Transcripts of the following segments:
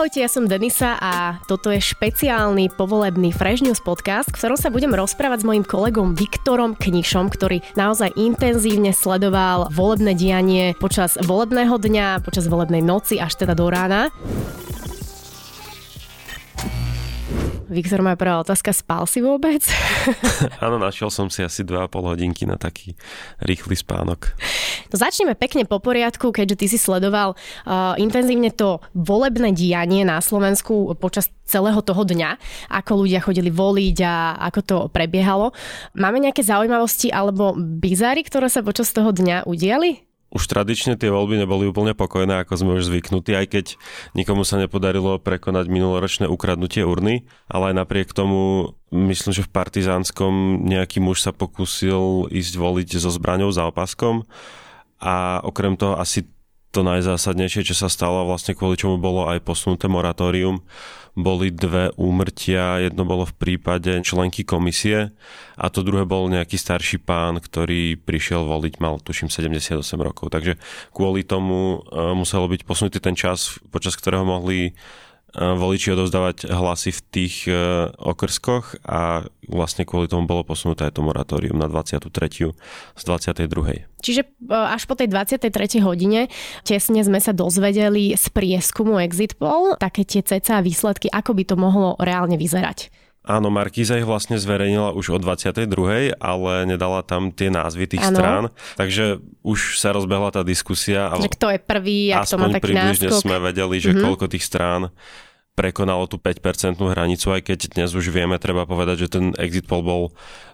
Ahojte, ja som Denisa a toto je špeciálny povolebný Fresh News podcast, v ktorom sa budem rozprávať s mojim kolegom Viktorom Knišom, ktorý naozaj intenzívne sledoval volebné dianie počas volebného dňa, počas volebnej noci až teda do rána. Viktor, moja prvá otázka, spal si vôbec? Áno, našiel som si asi 2,5 hodinky na taký rýchly spánok. No začneme pekne po poriadku, keďže ty si sledoval uh, intenzívne to volebné dianie na Slovensku počas celého toho dňa, ako ľudia chodili voliť a ako to prebiehalo. Máme nejaké zaujímavosti alebo bizary, ktoré sa počas toho dňa udiali? Už tradične tie voľby neboli úplne pokojné, ako sme už zvyknutí, aj keď nikomu sa nepodarilo prekonať minuloročné ukradnutie urny, ale aj napriek tomu myslím, že v Partizánskom nejaký muž sa pokúsil ísť voliť so zbraňou za opaskom. A okrem toho asi to najzásadnejšie, čo sa stalo, vlastne kvôli čomu bolo aj posunuté moratórium, boli dve úmrtia. Jedno bolo v prípade členky komisie a to druhé bol nejaký starší pán, ktorý prišiel voliť, mal tuším 78 rokov. Takže kvôli tomu e, muselo byť posunutý ten čas, počas ktorého mohli voliči odovzdávať hlasy v tých e, okrskoch a vlastne kvôli tomu bolo posunuté aj to moratórium na 23. z 22. Čiže e, až po tej 23. hodine tesne sme sa dozvedeli z prieskumu Exit Poll také tie ceca výsledky, ako by to mohlo reálne vyzerať. Áno, Markíza ich vlastne zverejnila už o 22., ale nedala tam tie názvy tých ano. strán, takže už sa rozbehla tá diskusia. Že kto je prvý, ak to má taký približne náskok. sme vedeli, že mm-hmm. koľko tých strán prekonalo tú 5% hranicu, aj keď dnes už vieme, treba povedať, že ten exit poll bol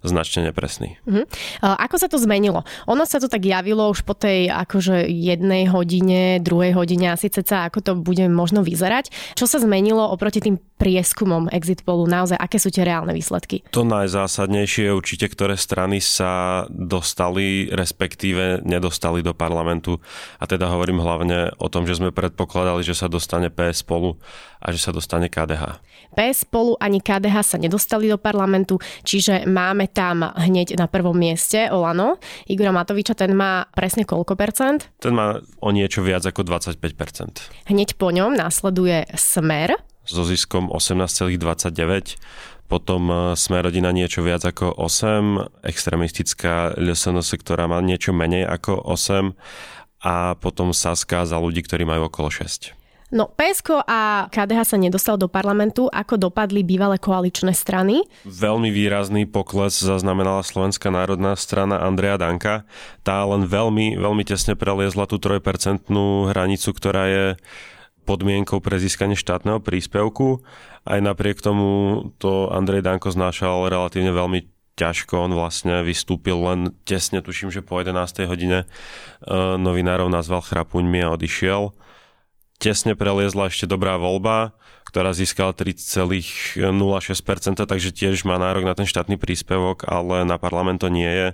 značne nepresný. Uh-huh. Ako sa to zmenilo? Ono sa to tak javilo už po tej akože jednej hodine, druhej hodine asi ceca, ako to bude možno vyzerať. Čo sa zmenilo oproti tým prieskumom exit pollu? Naozaj, aké sú tie reálne výsledky? To najzásadnejšie je určite, ktoré strany sa dostali, respektíve nedostali do parlamentu. A teda hovorím hlavne o tom, že sme predpokladali, že sa dostane PS spolu a že sa dostane KDH. PS spolu ani KDH sa nedostali do parlamentu, čiže máme tam hneď na prvom mieste Olano. Igora Matoviča, ten má presne koľko percent? Ten má o niečo viac ako 25% Hneď po ňom následuje Smer. So ziskom 18,29 potom e, sme rodina niečo viac ako 8, extremistická LSNS, ktorá má niečo menej ako 8 a potom Saska za ľudí, ktorí majú okolo 6. No, PSK a KDH sa nedostal do parlamentu. Ako dopadli bývalé koaličné strany? Veľmi výrazný pokles zaznamenala Slovenská národná strana Andreja Danka. Tá len veľmi, veľmi tesne preliezla tú 3% hranicu, ktorá je podmienkou pre získanie štátneho príspevku. Aj napriek tomu to Andrej Danko znášal relatívne veľmi ťažko. On vlastne vystúpil len tesne, tuším, že po 11. hodine e, novinárov nazval chrapuňmi a odišiel tesne preliezla ešte dobrá voľba, ktorá získala 3,06%, takže tiež má nárok na ten štátny príspevok, ale na parlament to nie je.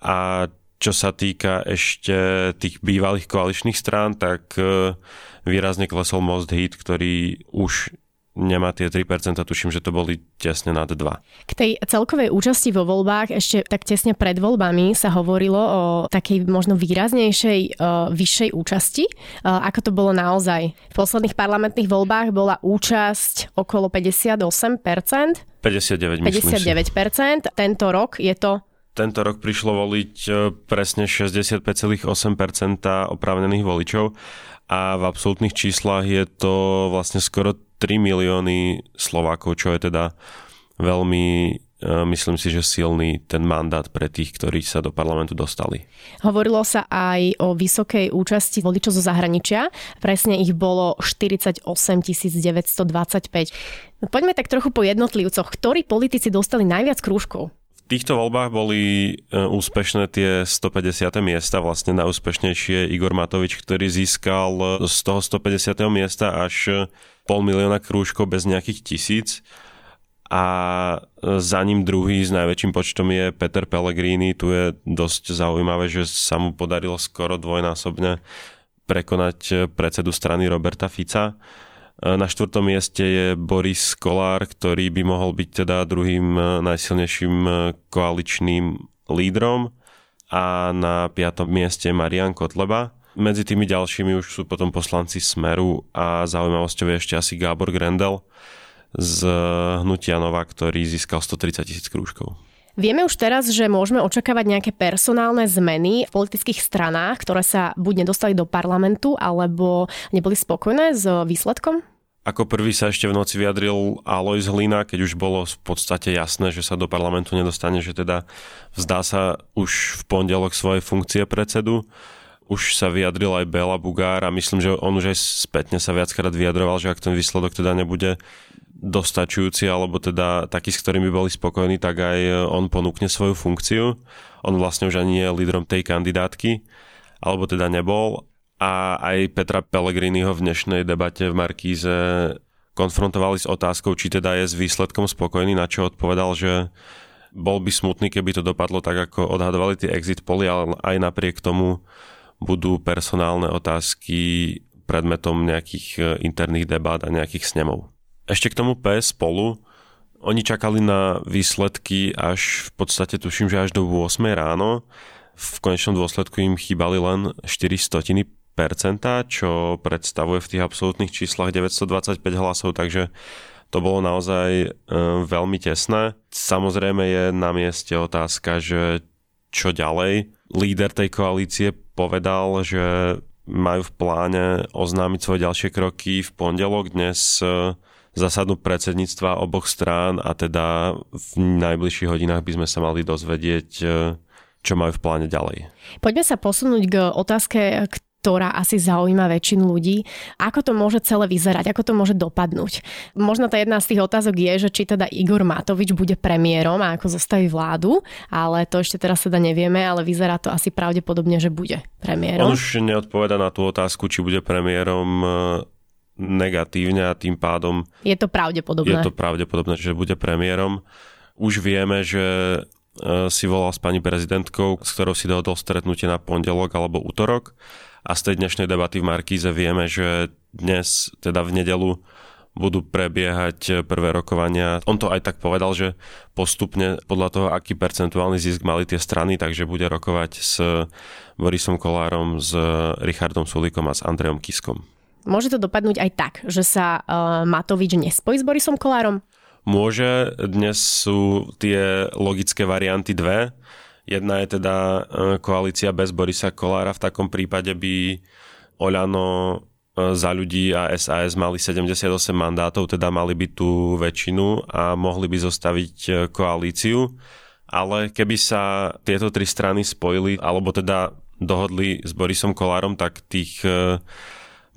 A čo sa týka ešte tých bývalých koaličných strán, tak e, výrazne klesol Most Hit, ktorý už nemá tie 3%, tuším, že to boli tesne nad 2. K tej celkovej účasti vo voľbách ešte tak tesne pred voľbami sa hovorilo o takej možno výraznejšej, uh, vyššej účasti. Uh, ako to bolo naozaj? V posledných parlamentných voľbách bola účasť okolo 58%. 59, 59%. Tento rok je to tento rok prišlo voliť e, presne 65,8% oprávnených voličov a v absolútnych číslach je to vlastne skoro 3 milióny Slovákov, čo je teda veľmi e, myslím si, že silný ten mandát pre tých, ktorí sa do parlamentu dostali. Hovorilo sa aj o vysokej účasti voličov zo zahraničia. Presne ich bolo 48 925. No, poďme tak trochu po jednotlivcoch. Ktorí politici dostali najviac krúžkov? Týchto voľbách boli e, úspešné tie 150. miesta, vlastne najúspešnejšie Igor Matovič, ktorý získal z toho 150. miesta až pol milióna krúžkov bez nejakých tisíc a za ním druhý s najväčším počtom je Peter Pellegrini. Tu je dosť zaujímavé, že sa mu podarilo skoro dvojnásobne prekonať predsedu strany Roberta Fica. Na štvrtom mieste je Boris Kolár, ktorý by mohol byť teda druhým eh, najsilnejším eh, koaličným lídrom a na piatom mieste Marian Kotleba. Medzi tými ďalšími už sú potom poslanci Smeru a zaujímavosťou je ešte asi Gábor Grendel z Hnutia Nova, ktorý získal 130 tisíc krúžkov. Vieme už teraz, že môžeme očakávať nejaké personálne zmeny v politických stranách, ktoré sa buď nedostali do parlamentu, alebo neboli spokojné s výsledkom? Ako prvý sa ešte v noci vyjadril Alois Hlina, keď už bolo v podstate jasné, že sa do parlamentu nedostane, že teda vzdá sa už v pondelok svojej funkcie predsedu. Už sa vyjadril aj Bela Bugár a myslím, že on už aj spätne sa viackrát vyjadroval, že ak ten výsledok teda nebude dostačujúci, alebo teda taký, s ktorými boli spokojní, tak aj on ponúkne svoju funkciu. On vlastne už ani nie je lídrom tej kandidátky, alebo teda nebol a aj Petra Pellegriniho v dnešnej debate v Markíze konfrontovali s otázkou, či teda je s výsledkom spokojný, na čo odpovedal, že bol by smutný, keby to dopadlo tak, ako odhadovali tie exit poly, ale aj napriek tomu budú personálne otázky predmetom nejakých e, interných debát a nejakých snemov. Ešte k tomu PS spolu. Oni čakali na výsledky až v podstate tuším, že až do 8 ráno. V konečnom dôsledku im chýbali len 4 stotiny čo predstavuje v tých absolútnych číslach 925 hlasov, takže to bolo naozaj e, veľmi tesné. Samozrejme je na mieste otázka, že čo ďalej. Líder tej koalície povedal, že majú v pláne oznámiť svoje ďalšie kroky v pondelok. Dnes e, zasadnú predsedníctva oboch strán a teda v najbližších hodinách by sme sa mali dozvedieť, e, čo majú v pláne ďalej. Poďme sa posunúť k otázke, ktorá asi zaujíma väčšinu ľudí. Ako to môže celé vyzerať, ako to môže dopadnúť? Možno tá jedna z tých otázok je, že či teda Igor Matovič bude premiérom a ako zostaví vládu, ale to ešte teraz teda nevieme, ale vyzerá to asi pravdepodobne, že bude premiérom. On už neodpoveda na tú otázku, či bude premiérom e, negatívne a tým pádom... Je to pravdepodobné. Je to pravdepodobné, že bude premiérom. Už vieme, že e, si volal s pani prezidentkou, s ktorou si dohodol stretnutie na pondelok alebo útorok a z tej dnešnej debaty v Markíze vieme, že dnes, teda v nedelu, budú prebiehať prvé rokovania. On to aj tak povedal, že postupne podľa toho, aký percentuálny zisk mali tie strany, takže bude rokovať s Borisom Kolárom, s Richardom Sulíkom a s Andrejom Kiskom. Môže to dopadnúť aj tak, že sa uh, Matovič nespojí s Borisom Kolárom? Môže, dnes sú tie logické varianty dve. Jedna je teda e, koalícia bez Borisa Kolára. V takom prípade by Oľano e, za ľudí a SAS mali 78 mandátov, teda mali by tú väčšinu a mohli by zostaviť koalíciu. Ale keby sa tieto tri strany spojili, alebo teda dohodli s Borisom Kolárom, tak tých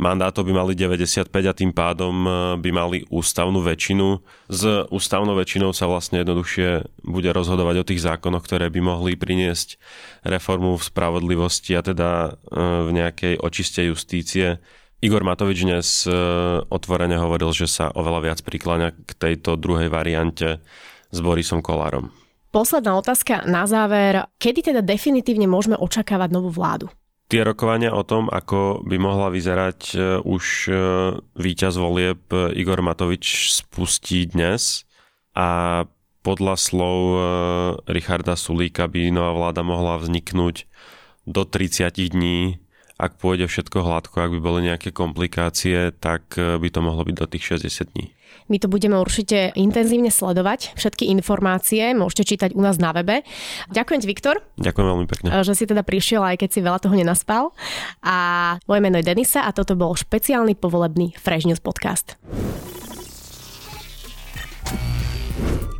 mandátov by mali 95 a tým pádom e, by mali ústavnú väčšinu. S ústavnou väčšinou sa vlastne jednoduchšie bude rozhodovať o tých zákonoch, ktoré by mohli priniesť reformu v spravodlivosti a teda e, v nejakej očiste justície. Igor Matovič dnes e, otvorene hovoril, že sa oveľa viac prikláňa k tejto druhej variante s Borisom Kolárom. Posledná otázka na záver. Kedy teda definitívne môžeme očakávať novú vládu? Tie rokovania o tom, ako by mohla vyzerať e, už e, víťaz volieb e, Igor Matovič spustí dnes a podľa slov Richarda Sulíka by nová vláda mohla vzniknúť do 30 dní ak pôjde všetko hladko, ak by boli nejaké komplikácie, tak by to mohlo byť do tých 60 dní. My to budeme určite intenzívne sledovať. Všetky informácie môžete čítať u nás na webe. Ďakujem ti, Viktor. Ďakujem veľmi pekne. Že si teda prišiel, aj keď si veľa toho nenaspal. A moje meno je Denisa a toto bol špeciálny povolebný Fresh News podcast.